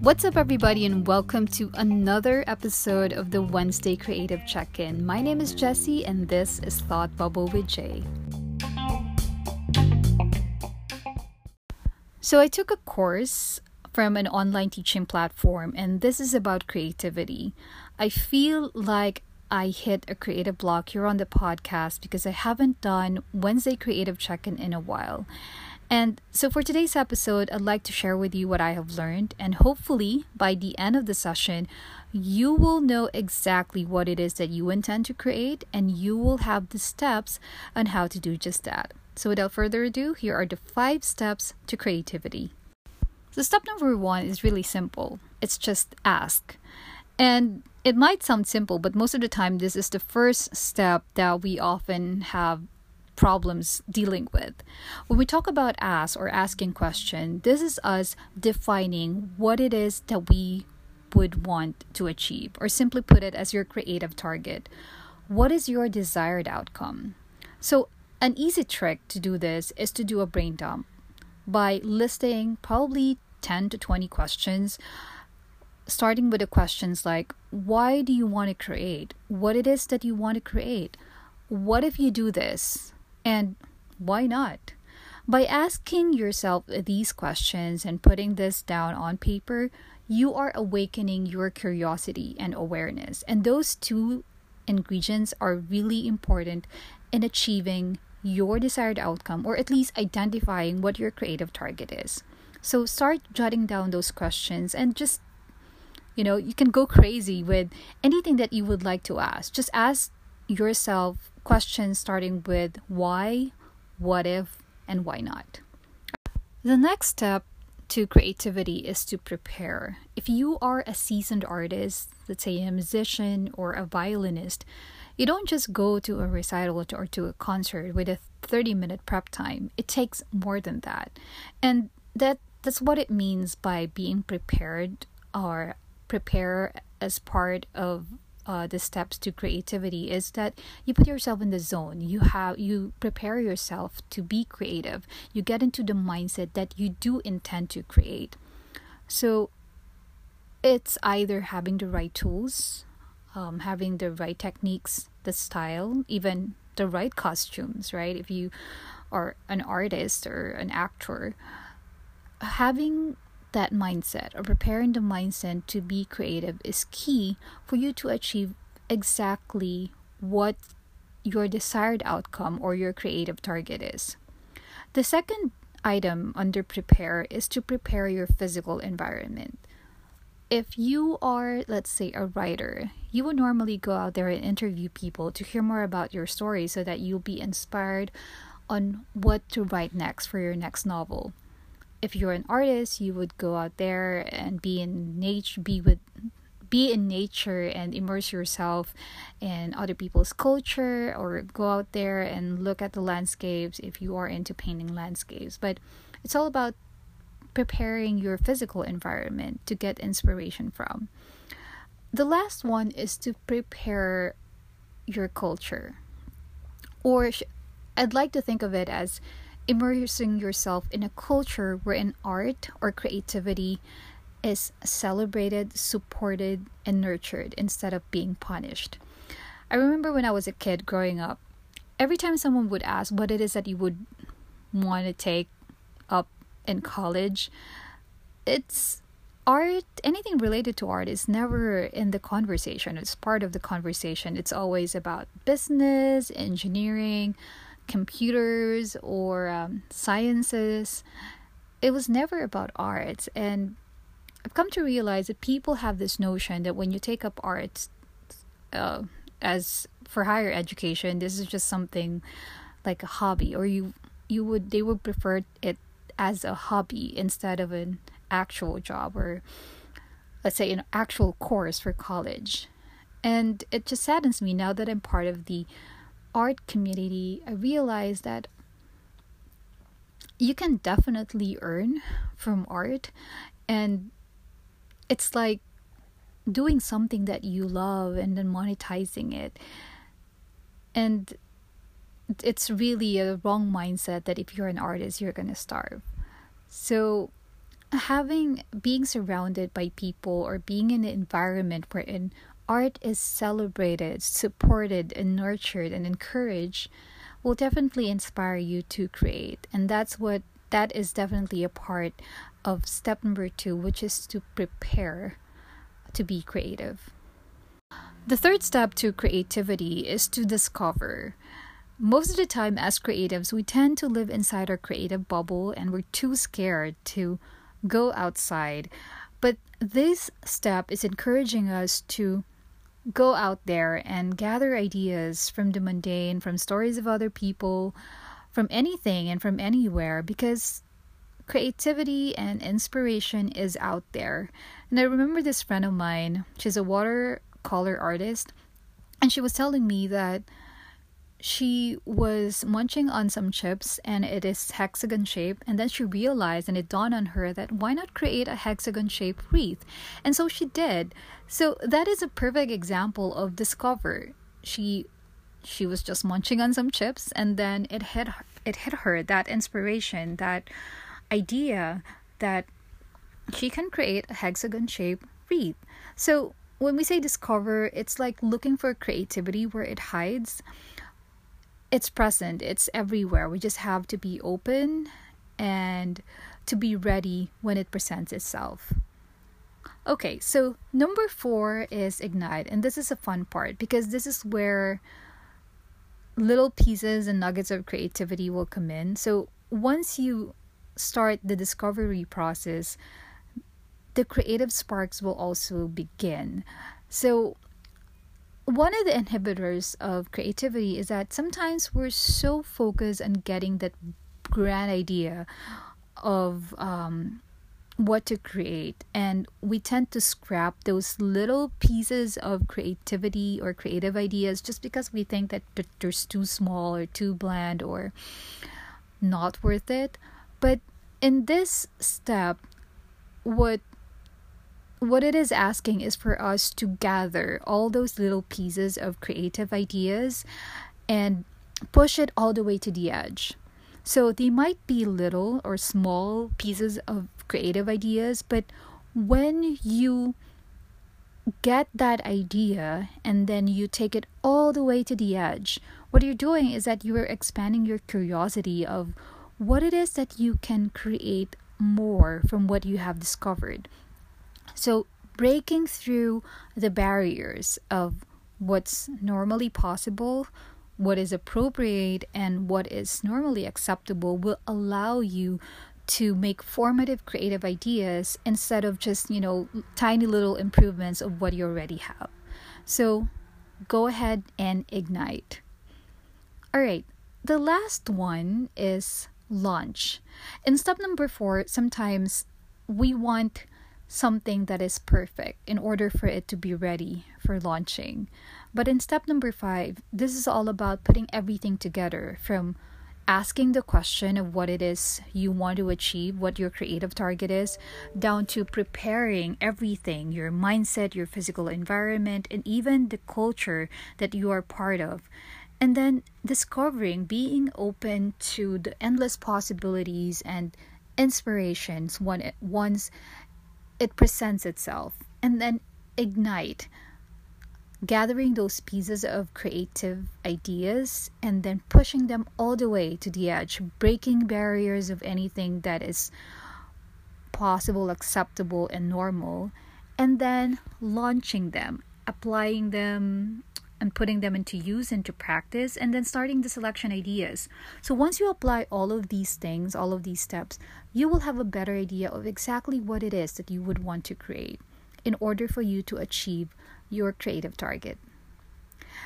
What's up, everybody, and welcome to another episode of the Wednesday Creative Check In. My name is Jessie, and this is Thought Bubble with Jay. So, I took a course from an online teaching platform, and this is about creativity. I feel like I hit a creative block here on the podcast because I haven't done Wednesday Creative Check In in a while. And so for today's episode, I'd like to share with you what I have learned, and hopefully by the end of the session, you will know exactly what it is that you intend to create, and you will have the steps on how to do just that. So without further ado, here are the five steps to creativity. So, step number one is really simple it's just ask. And it might sound simple, but most of the time, this is the first step that we often have problems dealing with. When we talk about ask or asking question, this is us defining what it is that we would want to achieve, or simply put it as your creative target. What is your desired outcome? So, an easy trick to do this is to do a brain dump by listing probably 10 to 20 questions starting with the questions like why do you want to create what it is that you want to create what if you do this and why not? By asking yourself these questions and putting this down on paper, you are awakening your curiosity and awareness. And those two ingredients are really important in achieving your desired outcome or at least identifying what your creative target is. So start jotting down those questions and just you know, you can go crazy with anything that you would like to ask. Just ask yourself questions starting with why, what if, and why not. The next step to creativity is to prepare. If you are a seasoned artist, let's say a musician or a violinist, you don't just go to a recital or to a concert with a 30 minute prep time. It takes more than that. And that that's what it means by being prepared or prepare as part of uh, the steps to creativity is that you put yourself in the zone. You have you prepare yourself to be creative. You get into the mindset that you do intend to create. So it's either having the right tools um, having the right techniques the style even the right costumes right? If you are an artist or an actor having that mindset or preparing the mindset to be creative is key for you to achieve exactly what your desired outcome or your creative target is. The second item under prepare is to prepare your physical environment. If you are, let's say, a writer, you would normally go out there and interview people to hear more about your story so that you'll be inspired on what to write next for your next novel if you're an artist, you would go out there and be in nature, be with be in nature and immerse yourself in other people's culture or go out there and look at the landscapes if you are into painting landscapes. But it's all about preparing your physical environment to get inspiration from. The last one is to prepare your culture. Or i'd like to think of it as immersing yourself in a culture wherein art or creativity is celebrated, supported, and nurtured instead of being punished. I remember when I was a kid growing up, every time someone would ask what it is that you would want to take up in college, it's art, anything related to art is never in the conversation. It's part of the conversation. It's always about business, engineering, computers or um, sciences. It was never about arts. And I've come to realize that people have this notion that when you take up arts uh, as for higher education, this is just something like a hobby, or you you would they would prefer it as a hobby instead of an actual job or let's say an actual course for college. And it just saddens me now that I'm part of the art community, I realized that you can definitely earn from art and it's like doing something that you love and then monetizing it. And it's really a wrong mindset that if you're an artist you're going to starve. So, having being surrounded by people or being in an environment wherein art is celebrated, supported, and nurtured and encouraged will definitely inspire you to create. And that's what that is definitely a part of step number two, which is to prepare to be creative. The third step to creativity is to discover. Most of the time, as creatives, we tend to live inside our creative bubble and we're too scared to go outside. But this step is encouraging us to go out there and gather ideas from the mundane, from stories of other people, from anything and from anywhere because creativity and inspiration is out there. And I remember this friend of mine, she's a watercolor artist, and she was telling me that she was munching on some chips and it is hexagon shape and then she realized and it dawned on her that why not create a hexagon shaped wreath? And so she did. So that is a perfect example of discover. She she was just munching on some chips and then it hit it hit her that inspiration that idea that she can create a hexagon shaped wreath. So when we say discover it's like looking for creativity where it hides it's present, it's everywhere. We just have to be open and to be ready when it presents itself. Okay, so number four is ignite, and this is a fun part because this is where little pieces and nuggets of creativity will come in. So once you start the discovery process, the creative sparks will also begin. So one of the inhibitors of creativity is that sometimes we're so focused on getting that grand idea of um, what to create and we tend to scrap those little pieces of creativity or creative ideas just because we think that they're too small or too bland or not worth it. But in this step what what it is asking is for us to gather all those little pieces of creative ideas and push it all the way to the edge. So they might be little or small pieces of creative ideas, but when you get that idea and then you take it all the way to the edge, what you're doing is that you are expanding your curiosity of what it is that you can create more from what you have discovered. So, breaking through the barriers of what's normally possible, what is appropriate, and what is normally acceptable will allow you to make formative creative ideas instead of just, you know, tiny little improvements of what you already have. So, go ahead and ignite. All right, the last one is launch. In step number four, sometimes we want something that is perfect in order for it to be ready for launching. But in step number five, this is all about putting everything together from asking the question of what it is you want to achieve, what your creative target is, down to preparing everything your mindset, your physical environment, and even the culture that you are part of. And then discovering, being open to the endless possibilities and inspirations one, once it presents itself and then ignite gathering those pieces of creative ideas and then pushing them all the way to the edge breaking barriers of anything that is possible acceptable and normal and then launching them applying them and putting them into use into practice and then starting the selection ideas. So once you apply all of these things all of these steps you will have a better idea of exactly what it is that you would want to create in order for you to achieve your creative target.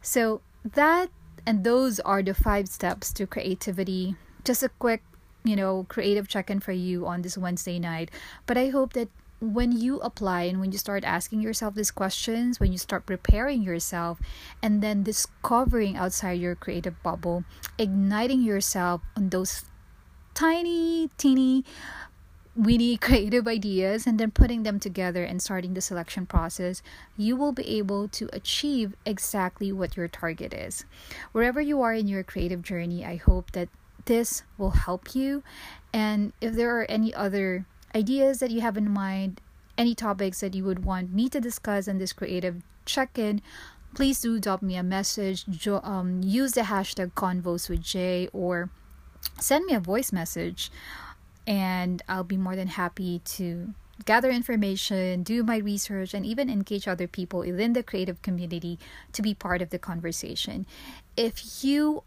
So that and those are the five steps to creativity. Just a quick you know creative check-in for you on this wednesday night. But i hope that when you apply and when you start asking yourself these questions, when you start preparing yourself, and then discovering outside your creative bubble, igniting yourself on those tiny, teeny, weeny creative ideas, and then putting them together and starting the selection process, you will be able to achieve exactly what your target is. Wherever you are in your creative journey, I hope that this will help you And if there are any other ideas that you have in mind, any topics that you would want me to discuss in this creative check in, please do drop me a message. Jo- um, use the hashtag convos with J or send me a voice message, and I'll be more than happy to gather information, do my research, and even engage other people within the creative community to be part of the conversation. If you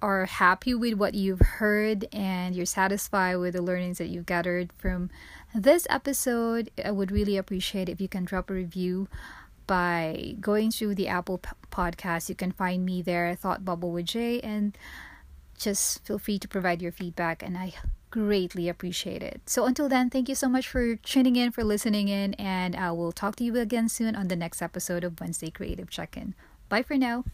are happy with what you've heard and you're satisfied with the learnings that you've gathered from this episode, I would really appreciate if you can drop a review by going through the Apple podcast. You can find me there, Thought Bubble with Jay, and just feel free to provide your feedback, and I greatly appreciate it. So until then, thank you so much for tuning in, for listening in, and uh, I will talk to you again soon on the next episode of Wednesday Creative Check In. Bye for now.